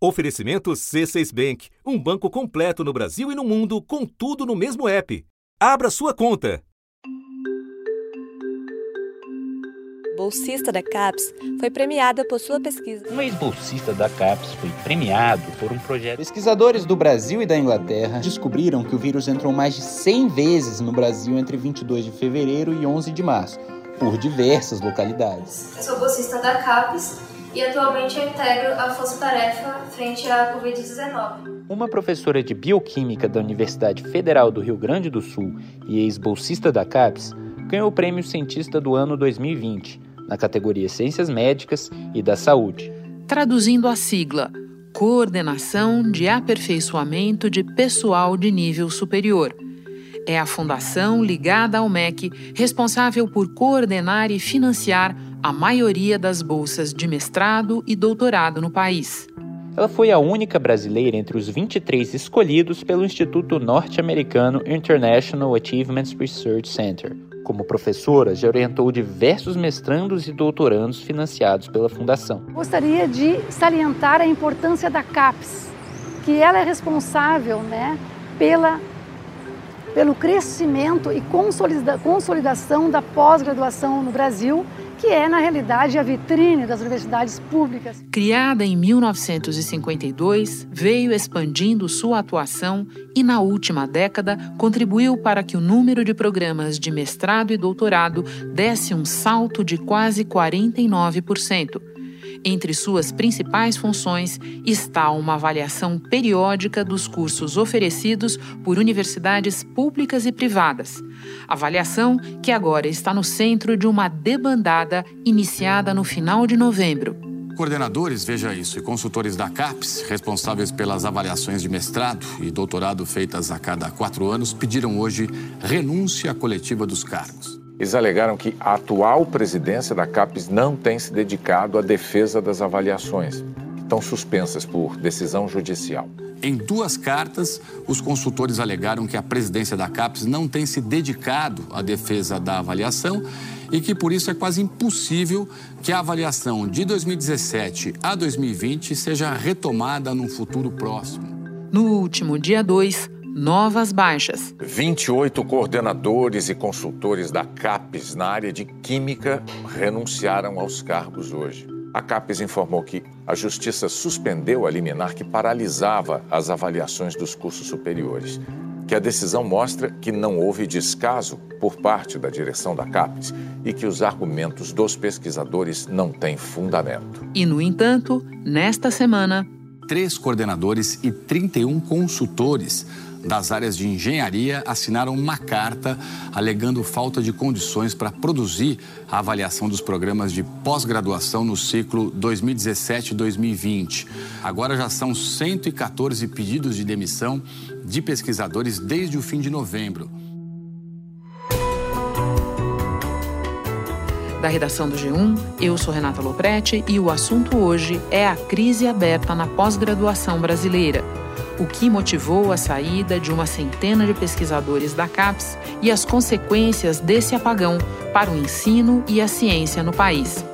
Oferecimento C6 Bank, um banco completo no Brasil e no mundo, com tudo no mesmo app. Abra sua conta. Bolsista da CAPES foi premiada por sua pesquisa. Um ex-bolsista da CAPES foi premiado por um projeto. Pesquisadores do Brasil e da Inglaterra descobriram que o vírus entrou mais de 100 vezes no Brasil entre 22 de fevereiro e 11 de março, por diversas localidades. Eu sou bolsista da CAPES e atualmente eu integro a Força Tarefa frente à Covid-19. Uma professora de bioquímica da Universidade Federal do Rio Grande do Sul e ex-bolsista da CAPES ganhou o prêmio Cientista do Ano 2020, na categoria Ciências Médicas e da Saúde. Traduzindo a sigla Coordenação de Aperfeiçoamento de Pessoal de Nível Superior. É a fundação ligada ao MEC responsável por coordenar e financiar a maioria das bolsas de mestrado e doutorado no país. Ela foi a única brasileira entre os 23 escolhidos pelo Instituto Norte-Americano International Achievements Research Center. Como professora, já orientou diversos mestrandos e doutorandos financiados pela Fundação. Gostaria de salientar a importância da CAPES, que ela é responsável né, pela pelo crescimento e consolidação da pós-graduação no Brasil que é, na realidade, a vitrine das universidades públicas. Criada em 1952, veio expandindo sua atuação e, na última década, contribuiu para que o número de programas de mestrado e doutorado desse um salto de quase 49%. Entre suas principais funções está uma avaliação periódica dos cursos oferecidos por universidades públicas e privadas. Avaliação que agora está no centro de uma debandada iniciada no final de novembro. Coordenadores, veja isso, e consultores da CAPES, responsáveis pelas avaliações de mestrado e doutorado feitas a cada quatro anos, pediram hoje renúncia coletiva dos cargos. Eles alegaram que a atual presidência da CAPES não tem se dedicado à defesa das avaliações, que estão suspensas por decisão judicial. Em duas cartas, os consultores alegaram que a presidência da CAPES não tem se dedicado à defesa da avaliação e que por isso é quase impossível que a avaliação de 2017 a 2020 seja retomada num futuro próximo. No último dia 2, novas baixas. 28 coordenadores e consultores da CAPES na área de Química renunciaram aos cargos hoje. A CAPES informou que a Justiça suspendeu a liminar que paralisava as avaliações dos cursos superiores, que a decisão mostra que não houve descaso por parte da direção da CAPES e que os argumentos dos pesquisadores não têm fundamento. E, no entanto, nesta semana, três coordenadores e 31 consultores das áreas de engenharia assinaram uma carta alegando falta de condições para produzir a avaliação dos programas de pós-graduação no ciclo 2017-2020. Agora já são 114 pedidos de demissão de pesquisadores desde o fim de novembro. Da redação do G1, eu sou Renata Loprete e o assunto hoje é a crise aberta na pós-graduação brasileira o que motivou a saída de uma centena de pesquisadores da CAPES e as consequências desse apagão para o ensino e a ciência no país.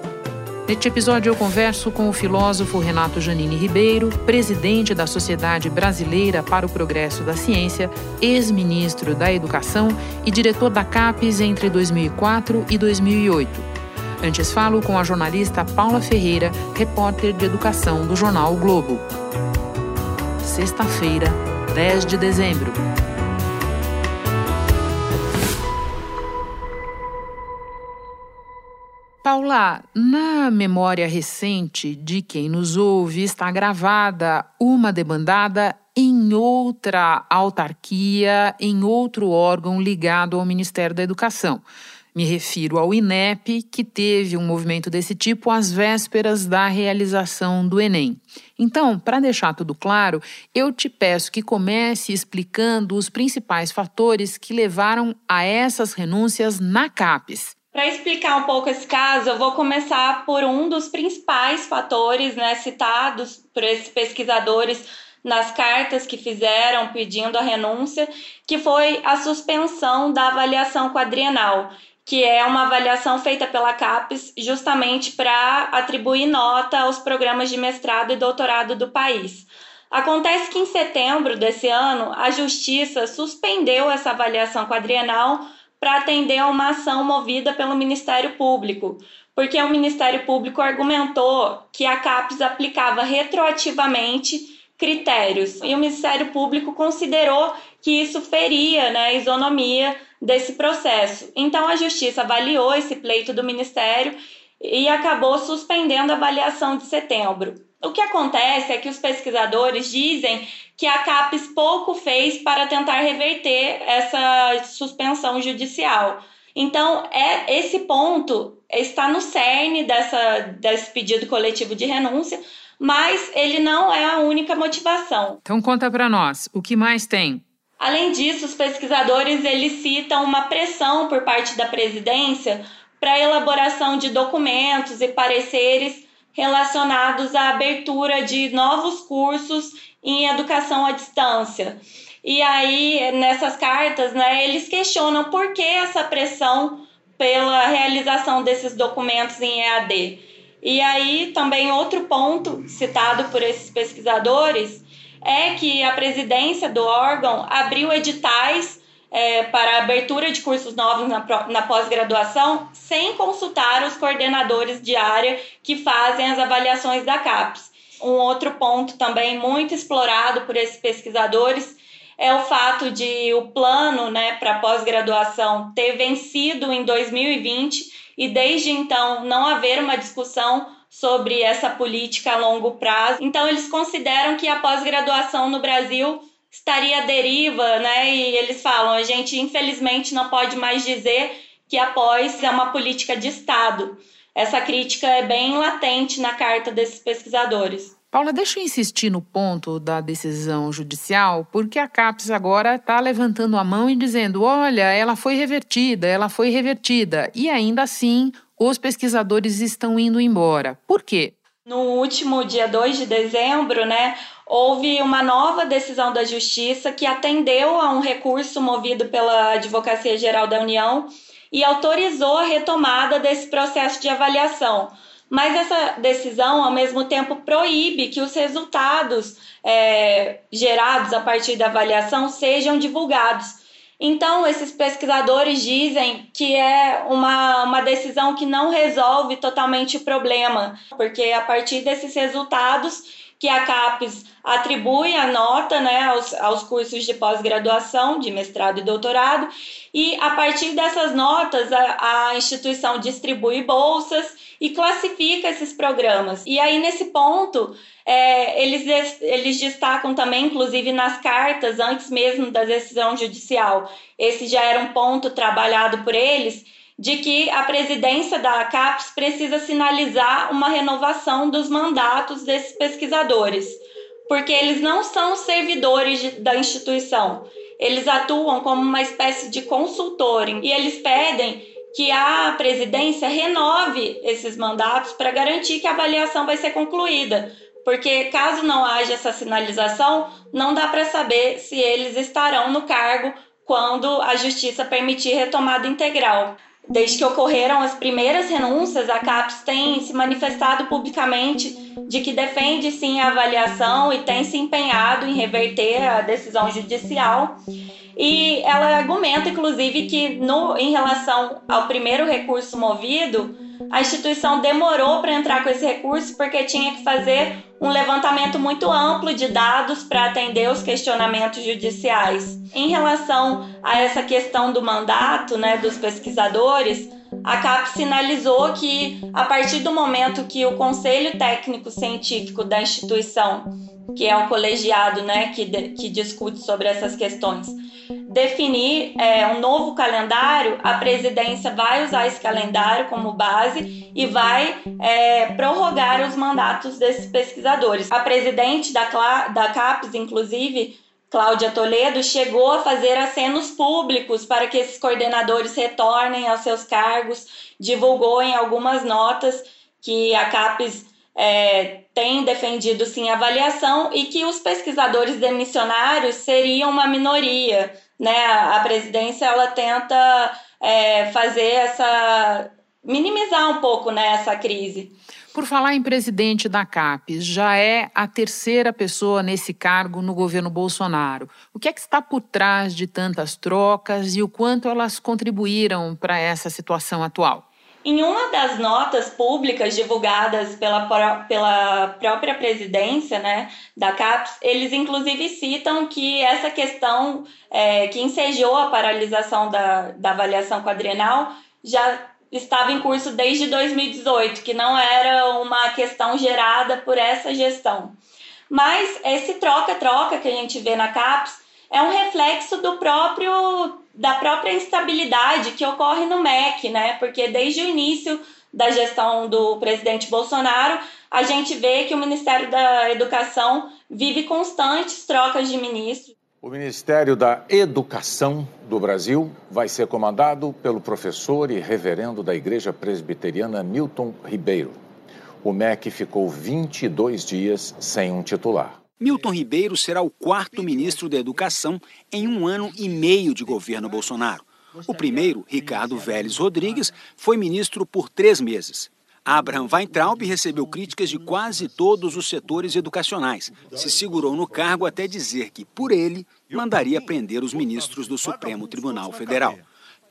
Neste episódio, eu converso com o filósofo Renato Janine Ribeiro, presidente da Sociedade Brasileira para o Progresso da Ciência, ex-ministro da Educação e diretor da CAPES entre 2004 e 2008. Antes, falo com a jornalista Paula Ferreira, repórter de educação do jornal o Globo sexta-feira, 10 de dezembro. Paula, na memória recente de quem nos ouve está gravada uma debandada em outra autarquia, em outro órgão ligado ao Ministério da Educação. Me refiro ao INEP, que teve um movimento desse tipo às vésperas da realização do Enem. Então, para deixar tudo claro, eu te peço que comece explicando os principais fatores que levaram a essas renúncias na CAPES. Para explicar um pouco esse caso, eu vou começar por um dos principais fatores né, citados por esses pesquisadores nas cartas que fizeram pedindo a renúncia, que foi a suspensão da avaliação quadrienal, que é uma avaliação feita pela CAPES justamente para atribuir nota aos programas de mestrado e doutorado do país. Acontece que em setembro desse ano, a Justiça suspendeu essa avaliação quadrienal para atender a uma ação movida pelo Ministério Público, porque o Ministério Público argumentou que a CAPES aplicava retroativamente critérios e o Ministério Público considerou que isso feria né, a isonomia desse processo. Então a Justiça avaliou esse pleito do Ministério e acabou suspendendo a avaliação de setembro. O que acontece é que os pesquisadores dizem que a CAPES pouco fez para tentar reverter essa suspensão judicial. Então, é esse ponto está no cerne dessa, desse pedido coletivo de renúncia, mas ele não é a única motivação. Então conta para nós, o que mais tem? Além disso, os pesquisadores eles citam uma pressão por parte da presidência para a elaboração de documentos e pareceres relacionados à abertura de novos cursos em educação à distância. E aí, nessas cartas, né, eles questionam por que essa pressão pela realização desses documentos em EAD. E aí, também outro ponto citado por esses pesquisadores é que a presidência do órgão abriu editais é, para abertura de cursos novos na, na pós-graduação sem consultar os coordenadores de área que fazem as avaliações da CAPES. Um outro ponto também muito explorado por esses pesquisadores é o fato de o plano né, para pós-graduação ter vencido em 2020 e desde então não haver uma discussão sobre essa política a longo prazo. Então, eles consideram que a pós-graduação no Brasil estaria à deriva, né? E eles falam: a gente infelizmente não pode mais dizer que a pós é uma política de Estado. Essa crítica é bem latente na carta desses pesquisadores. Paula, deixa eu insistir no ponto da decisão judicial, porque a CAPES agora está levantando a mão e dizendo: olha, ela foi revertida, ela foi revertida. E ainda assim, os pesquisadores estão indo embora. Por quê? No último dia 2 de dezembro, né, houve uma nova decisão da Justiça que atendeu a um recurso movido pela Advocacia Geral da União e autorizou a retomada desse processo de avaliação. Mas essa decisão, ao mesmo tempo, proíbe que os resultados é, gerados a partir da avaliação sejam divulgados. Então, esses pesquisadores dizem que é uma, uma decisão que não resolve totalmente o problema, porque a partir desses resultados que a CAPES atribui a nota né, aos, aos cursos de pós-graduação, de mestrado e doutorado, e a partir dessas notas a, a instituição distribui bolsas e classifica esses programas. E aí, nesse ponto, é, eles, eles destacam também, inclusive nas cartas, antes mesmo da decisão judicial, esse já era um ponto trabalhado por eles, de que a presidência da CAPES precisa sinalizar uma renovação dos mandatos desses pesquisadores, porque eles não são servidores de, da instituição, eles atuam como uma espécie de consultor e eles pedem que a presidência renove esses mandatos para garantir que a avaliação vai ser concluída, porque caso não haja essa sinalização, não dá para saber se eles estarão no cargo quando a justiça permitir retomada integral. Desde que ocorreram as primeiras renúncias, a CAPES tem se manifestado publicamente de que defende sim a avaliação e tem se empenhado em reverter a decisão judicial. E ela argumenta, inclusive, que no, em relação ao primeiro recurso movido, a instituição demorou para entrar com esse recurso porque tinha que fazer um levantamento muito amplo de dados para atender os questionamentos judiciais. Em relação a essa questão do mandato né, dos pesquisadores, a CAP sinalizou que, a partir do momento que o Conselho Técnico Científico da instituição, que é um colegiado né, que, que discute sobre essas questões, definir é, um novo calendário, a presidência vai usar esse calendário como base e vai é, prorrogar os mandatos desses pesquisadores. A presidente da, da CAPES, inclusive, Cláudia Toledo, chegou a fazer acenos públicos para que esses coordenadores retornem aos seus cargos, divulgou em algumas notas que a CAPES é, tem defendido sim avaliação e que os pesquisadores demissionários seriam uma minoria né? A presidência ela tenta é, fazer essa minimizar um pouco né, essa crise. Por falar em presidente da CAPES, já é a terceira pessoa nesse cargo no governo Bolsonaro. O que é que está por trás de tantas trocas e o quanto elas contribuíram para essa situação atual? Em uma das notas públicas divulgadas pela, pela própria presidência né, da CAPES, eles inclusive citam que essa questão é, que ensejou a paralisação da, da avaliação quadrienal já estava em curso desde 2018, que não era uma questão gerada por essa gestão. Mas esse troca-troca que a gente vê na CAPES é um reflexo do próprio da própria instabilidade que ocorre no MEC, né? Porque desde o início da gestão do presidente Bolsonaro, a gente vê que o Ministério da Educação vive constantes trocas de ministros. O Ministério da Educação do Brasil vai ser comandado pelo professor e reverendo da Igreja Presbiteriana Milton Ribeiro. O MEC ficou 22 dias sem um titular. Milton Ribeiro será o quarto ministro da Educação em um ano e meio de governo Bolsonaro. O primeiro, Ricardo Vélez Rodrigues, foi ministro por três meses. Abraham Weintraub recebeu críticas de quase todos os setores educacionais. Se segurou no cargo até dizer que, por ele, mandaria prender os ministros do Supremo Tribunal Federal.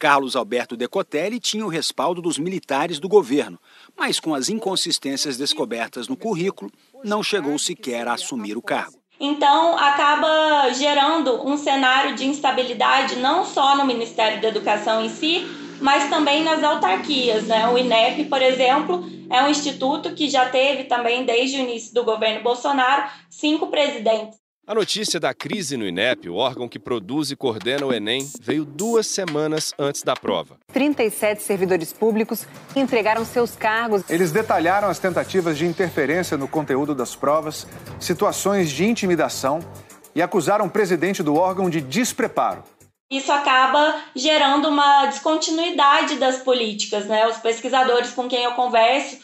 Carlos Alberto Decotelli tinha o respaldo dos militares do governo, mas com as inconsistências descobertas no currículo, não chegou sequer a assumir o cargo. Então, acaba gerando um cenário de instabilidade não só no Ministério da Educação em si, mas também nas autarquias. Né? O INEP, por exemplo, é um instituto que já teve também, desde o início do governo Bolsonaro, cinco presidentes. A notícia da crise no INEP, o órgão que produz e coordena o Enem, veio duas semanas antes da prova. 37 servidores públicos entregaram seus cargos. Eles detalharam as tentativas de interferência no conteúdo das provas, situações de intimidação e acusaram o presidente do órgão de despreparo. Isso acaba gerando uma descontinuidade das políticas, né? Os pesquisadores com quem eu converso,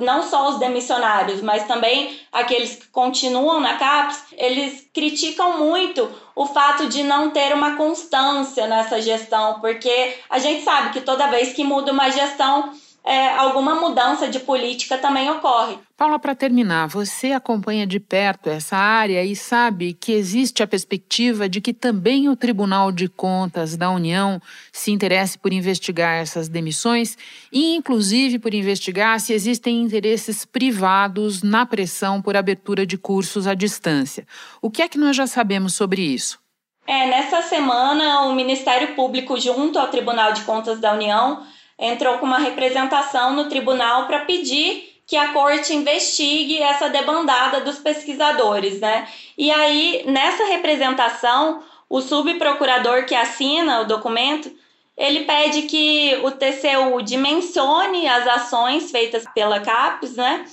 não só os demissionários, mas também aqueles que continuam na CAPES, eles criticam muito o fato de não ter uma constância nessa gestão, porque a gente sabe que toda vez que muda uma gestão, é, alguma mudança de política também ocorre. Paula, para terminar, você acompanha de perto essa área e sabe que existe a perspectiva de que também o Tribunal de Contas da União se interesse por investigar essas demissões e, inclusive, por investigar se existem interesses privados na pressão por abertura de cursos à distância. O que é que nós já sabemos sobre isso? É, nessa semana, o Ministério Público, junto ao Tribunal de Contas da União, entrou com uma representação no tribunal para pedir que a corte investigue essa debandada dos pesquisadores, né? E aí, nessa representação, o subprocurador que assina o documento, ele pede que o TCU dimensione as ações feitas pela CAPES, né?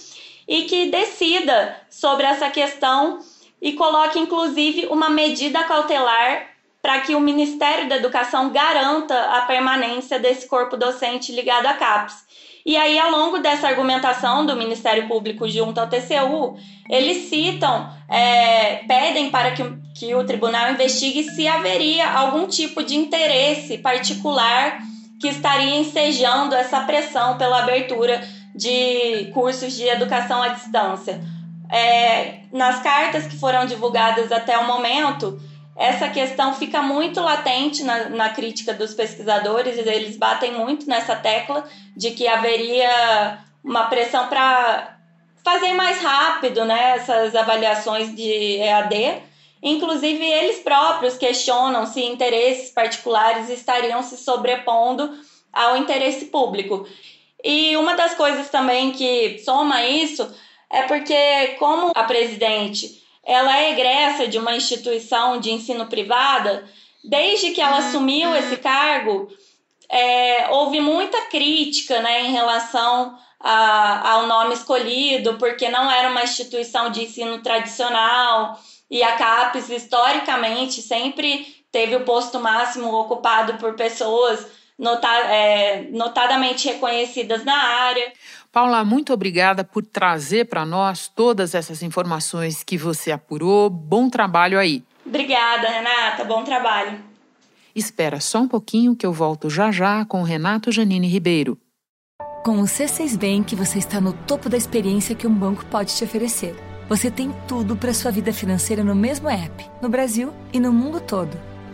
E que decida sobre essa questão e coloque, inclusive, uma medida cautelar para que o Ministério da Educação garanta a permanência desse corpo docente ligado à CAPES. E aí, ao longo dessa argumentação do Ministério Público junto ao TCU, eles citam, é, pedem para que, que o tribunal investigue se haveria algum tipo de interesse particular que estaria ensejando essa pressão pela abertura de cursos de educação à distância. É, nas cartas que foram divulgadas até o momento, essa questão fica muito latente na, na, crítica dos pesquisadores, eles batem muito nessa tecla de que haveria uma pressão para fazer mais rápido né, essas avaliações de EAD. Inclusive, eles próprios questionam se interesses particulares estariam se sobrepondo ao interesse público. E uma das coisas também que soma isso é porque, como a presidente ela é egressa de uma instituição de ensino privada, desde que ela assumiu esse cargo, é, houve muita crítica né, em relação a, ao nome escolhido, porque não era uma instituição de ensino tradicional, e a CAPES, historicamente, sempre teve o posto máximo ocupado por pessoas nota, é, notadamente reconhecidas na área. Paula, muito obrigada por trazer para nós todas essas informações que você apurou. Bom trabalho aí. Obrigada, Renata. Bom trabalho. Espera só um pouquinho que eu volto já já com o Renato Janine Ribeiro. Com o C6 Bank, você está no topo da experiência que um banco pode te oferecer. Você tem tudo para sua vida financeira no mesmo app, no Brasil e no mundo todo.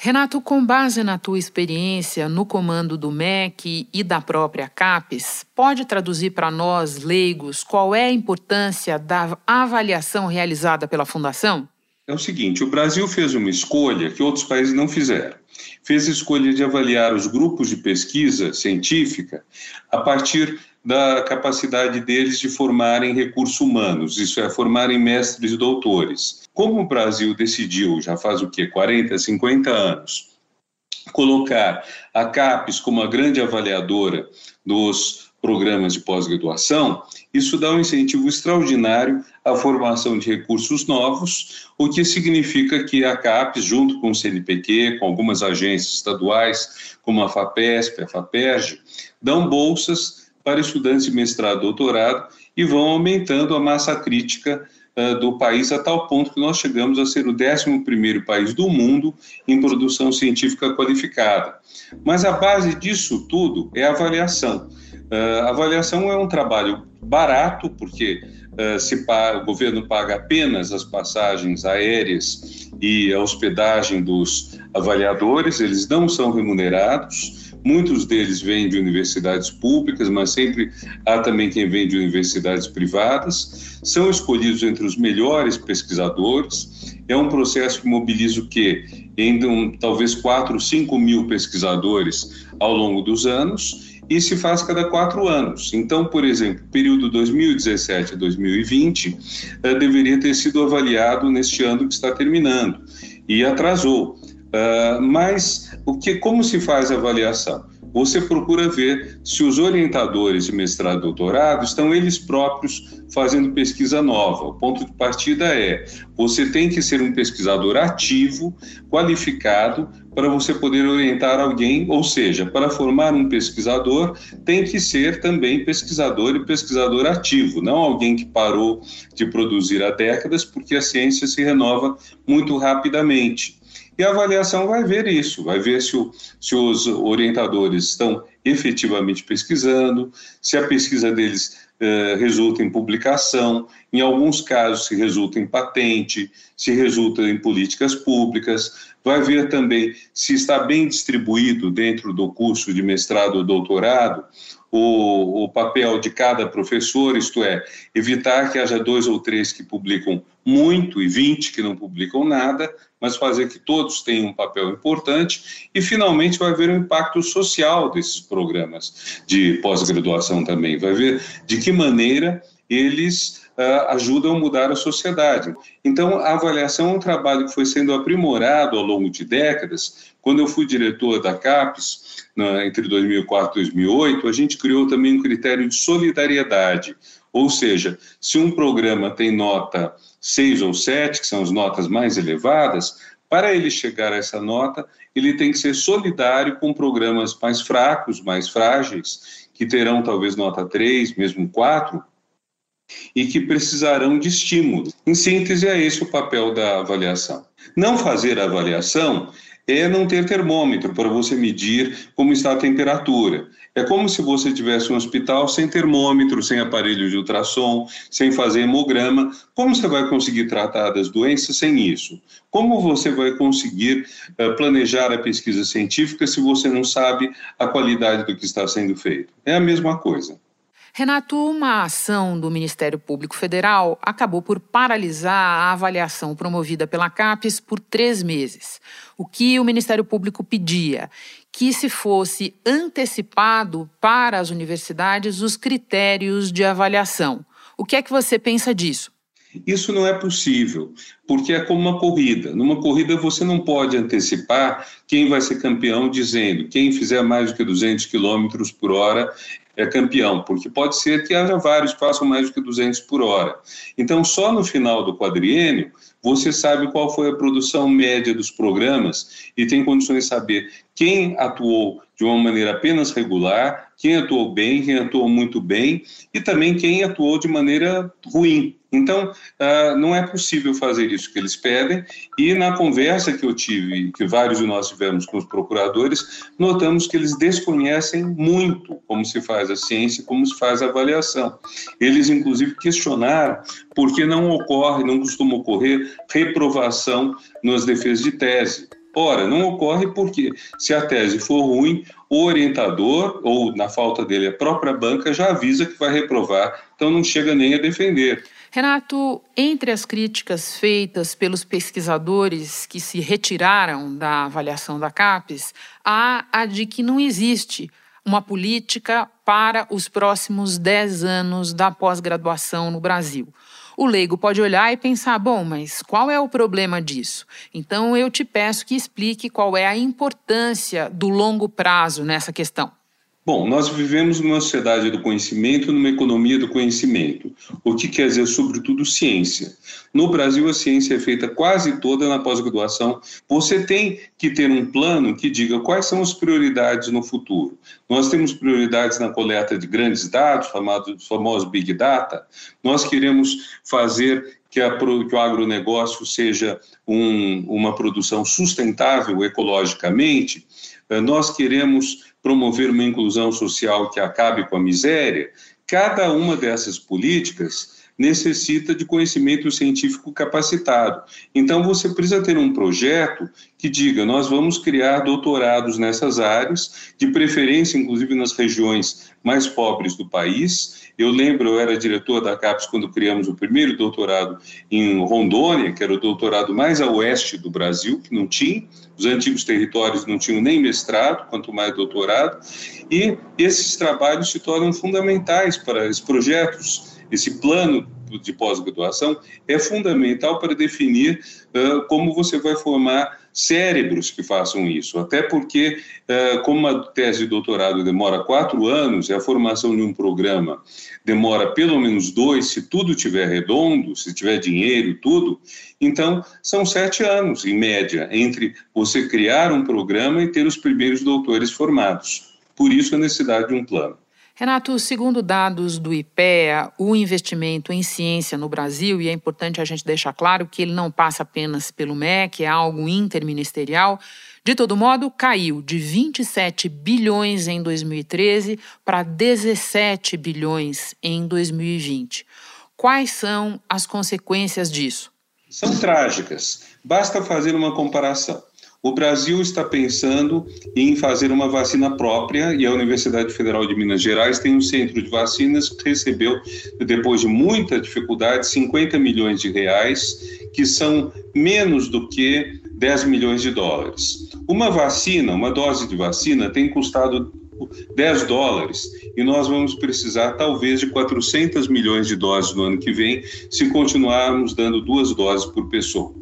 Renato, com base na tua experiência no comando do MEC e da própria CAPES, pode traduzir para nós, leigos, qual é a importância da avaliação realizada pela Fundação? É o seguinte: o Brasil fez uma escolha que outros países não fizeram. Fez a escolha de avaliar os grupos de pesquisa científica a partir da capacidade deles de formarem recursos humanos, isso é, formarem mestres e doutores. Como o Brasil decidiu, já faz o quê, 40, 50 anos, colocar a CAPES como a grande avaliadora dos programas de pós-graduação, isso dá um incentivo extraordinário à formação de recursos novos, o que significa que a CAPES, junto com o CNPq, com algumas agências estaduais, como a FAPESP, a FAPERJ, dão bolsas para estudantes de mestrado e doutorado e vão aumentando a massa crítica uh, do país a tal ponto que nós chegamos a ser o 11º país do mundo em produção científica qualificada. Mas a base disso tudo é a avaliação. Uh, a avaliação é um trabalho barato, porque uh, se paga, o governo paga apenas as passagens aéreas e a hospedagem dos avaliadores, eles não são remunerados. Muitos deles vêm de universidades públicas, mas sempre há também quem vem de universidades privadas. São escolhidos entre os melhores pesquisadores. É um processo que mobiliza o quê? Em um, talvez 4, 5 mil pesquisadores ao longo dos anos e se faz cada quatro anos. Então, por exemplo, período 2017 a 2020 eh, deveria ter sido avaliado neste ano que está terminando e atrasou. Uh, mas o que, como se faz a avaliação? Você procura ver se os orientadores de mestrado e doutorado estão eles próprios fazendo pesquisa nova. O ponto de partida é: você tem que ser um pesquisador ativo, qualificado, para você poder orientar alguém, ou seja, para formar um pesquisador, tem que ser também pesquisador e pesquisador ativo, não alguém que parou de produzir há décadas, porque a ciência se renova muito rapidamente. E a avaliação vai ver isso, vai ver se, o, se os orientadores estão efetivamente pesquisando, se a pesquisa deles eh, resulta em publicação, em alguns casos se resulta em patente, se resulta em políticas públicas, vai ver também se está bem distribuído dentro do curso de mestrado ou doutorado o, o papel de cada professor, isto é, evitar que haja dois ou três que publicam muito e vinte que não publicam nada, mas fazer que todos tenham um papel importante e, finalmente, vai haver um impacto social desses programas de pós-graduação também. Vai ver de que maneira eles uh, ajudam a mudar a sociedade. Então, a avaliação é um trabalho que foi sendo aprimorado ao longo de décadas. Quando eu fui diretor da CAPES, na, entre 2004 e 2008, a gente criou também um critério de solidariedade. Ou seja, se um programa tem nota 6 ou 7, que são as notas mais elevadas, para ele chegar a essa nota, ele tem que ser solidário com programas mais fracos, mais frágeis, que terão talvez nota 3, mesmo 4, e que precisarão de estímulo. Em síntese, é esse o papel da avaliação. Não fazer avaliação é não ter termômetro para você medir como está a temperatura. É como se você tivesse um hospital sem termômetro, sem aparelho de ultrassom, sem fazer hemograma. Como você vai conseguir tratar das doenças sem isso? Como você vai conseguir uh, planejar a pesquisa científica se você não sabe a qualidade do que está sendo feito? É a mesma coisa. Renato, uma ação do Ministério Público Federal acabou por paralisar a avaliação promovida pela CAPES por três meses. O que o Ministério Público pedia? Que se fosse antecipado para as universidades os critérios de avaliação. O que é que você pensa disso? Isso não é possível, porque é como uma corrida. Numa corrida você não pode antecipar quem vai ser campeão dizendo quem fizer mais do que 200 km por hora é campeão, porque pode ser que haja vários que façam mais do que 200 por hora. Então, só no final do quadriênio, você sabe qual foi a produção média dos programas e tem condições de saber quem atuou de uma maneira apenas regular, quem atuou bem, quem atuou muito bem e também quem atuou de maneira ruim. Então, uh, não é possível fazer isso que eles pedem, e na conversa que eu tive, que vários de nós tivemos com os procuradores, notamos que eles desconhecem muito como se faz a ciência, como se faz a avaliação. Eles, inclusive, questionaram por que não ocorre, não costuma ocorrer reprovação nas defesas de tese. Ora, não ocorre porque, se a tese for ruim, o orientador, ou na falta dele, a própria banca, já avisa que vai reprovar, então não chega nem a defender. Renato, entre as críticas feitas pelos pesquisadores que se retiraram da avaliação da CAPES, há a de que não existe uma política para os próximos 10 anos da pós-graduação no Brasil. O leigo pode olhar e pensar: bom, mas qual é o problema disso? Então eu te peço que explique qual é a importância do longo prazo nessa questão. Bom, nós vivemos numa sociedade do conhecimento, numa economia do conhecimento, o que quer dizer, sobretudo, ciência. No Brasil, a ciência é feita quase toda na pós-graduação. Você tem que ter um plano que diga quais são as prioridades no futuro. Nós temos prioridades na coleta de grandes dados, famosos Big Data. Nós queremos fazer que, a, que, o agronegócio seja um, uma produção sustentável ecologicamente, eh, nós queremos promover uma inclusão social que acabe com a miséria, cada uma dessas políticas necessita de conhecimento científico capacitado. Então, você precisa ter um projeto que diga: nós vamos criar doutorados nessas áreas, de preferência, inclusive, nas regiões mais pobres do país. Eu lembro, eu era diretor da CAPES quando criamos o primeiro doutorado em Rondônia, que era o doutorado mais a oeste do Brasil, que não tinha, os antigos territórios não tinham nem mestrado, quanto mais doutorado, e esses trabalhos se tornam fundamentais para esses projetos esse plano de pós-graduação é fundamental para definir uh, como você vai formar cérebros que façam isso. Até porque, uh, como a tese de doutorado demora quatro anos e a formação de um programa demora pelo menos dois, se tudo tiver redondo, se tiver dinheiro, tudo, então são sete anos, em média, entre você criar um programa e ter os primeiros doutores formados. Por isso a necessidade de um plano. Renato, segundo dados do IPEA, o investimento em ciência no Brasil, e é importante a gente deixar claro que ele não passa apenas pelo MEC, é algo interministerial, de todo modo, caiu de 27 bilhões em 2013 para 17 bilhões em 2020. Quais são as consequências disso? São trágicas. Basta fazer uma comparação. O Brasil está pensando em fazer uma vacina própria e a Universidade Federal de Minas Gerais tem um centro de vacinas que recebeu, depois de muita dificuldade, 50 milhões de reais, que são menos do que 10 milhões de dólares. Uma vacina, uma dose de vacina, tem custado 10 dólares e nós vamos precisar talvez de 400 milhões de doses no ano que vem se continuarmos dando duas doses por pessoa.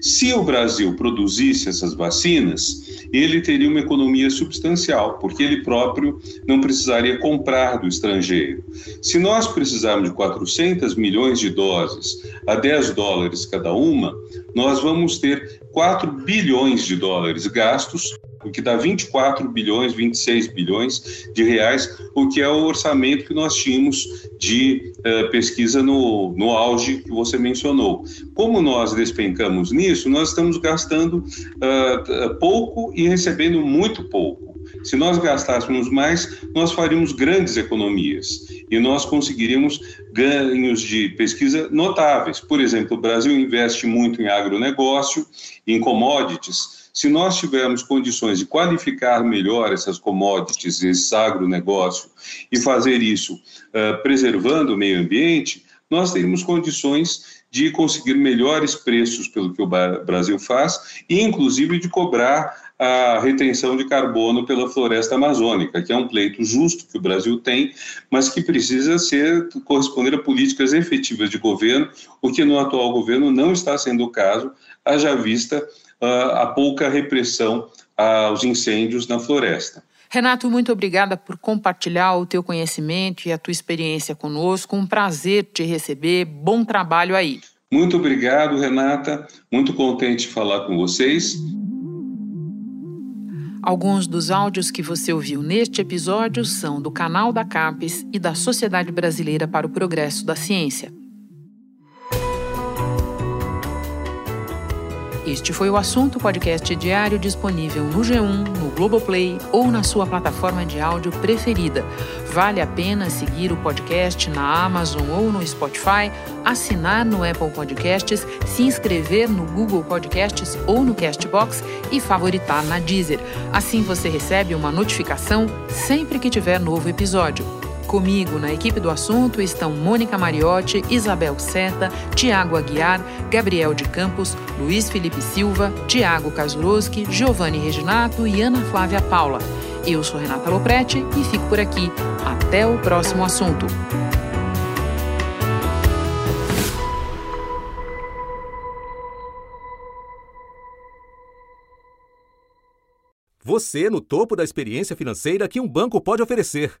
Se o Brasil produzisse essas vacinas, ele teria uma economia substancial, porque ele próprio não precisaria comprar do estrangeiro. Se nós precisarmos de 400 milhões de doses a 10 dólares cada uma, nós vamos ter 4 bilhões de dólares gastos o que dá 24 bilhões, 26 bilhões de reais, o que é o orçamento que nós tínhamos de uh, pesquisa no, no auge que você mencionou. Como nós despencamos nisso, nós estamos gastando uh, pouco e recebendo muito pouco. Se nós gastássemos mais, nós faríamos grandes economias e nós conseguiríamos ganhos de pesquisa notáveis. Por exemplo, o Brasil investe muito em agronegócio, em commodities, se nós tivermos condições de qualificar melhor essas commodities, esse agronegócio, e fazer isso uh, preservando o meio ambiente, nós teríamos condições de conseguir melhores preços pelo que o Brasil faz e, inclusive, de cobrar a retenção de carbono pela floresta amazônica, que é um pleito justo que o Brasil tem, mas que precisa ser corresponder a políticas efetivas de governo, o que no atual governo não está sendo o caso, haja vista a pouca repressão aos incêndios na floresta. Renato, muito obrigada por compartilhar o teu conhecimento e a tua experiência conosco. Um prazer te receber. Bom trabalho aí. Muito obrigado, Renata. Muito contente de falar com vocês. Alguns dos áudios que você ouviu neste episódio são do canal da CAPES e da Sociedade Brasileira para o Progresso da Ciência. Este foi o assunto podcast diário disponível no G1, no Globoplay ou na sua plataforma de áudio preferida. Vale a pena seguir o podcast na Amazon ou no Spotify, assinar no Apple Podcasts, se inscrever no Google Podcasts ou no Castbox e favoritar na Deezer. Assim você recebe uma notificação sempre que tiver novo episódio. Comigo na equipe do assunto estão Mônica Mariotti, Isabel Seta, Tiago Aguiar, Gabriel de Campos, Luiz Felipe Silva, Tiago Kazuroski, Giovanni Reginato e Ana Flávia Paula. Eu sou Renata Loprete e fico por aqui. Até o próximo assunto. Você no topo da experiência financeira que um banco pode oferecer.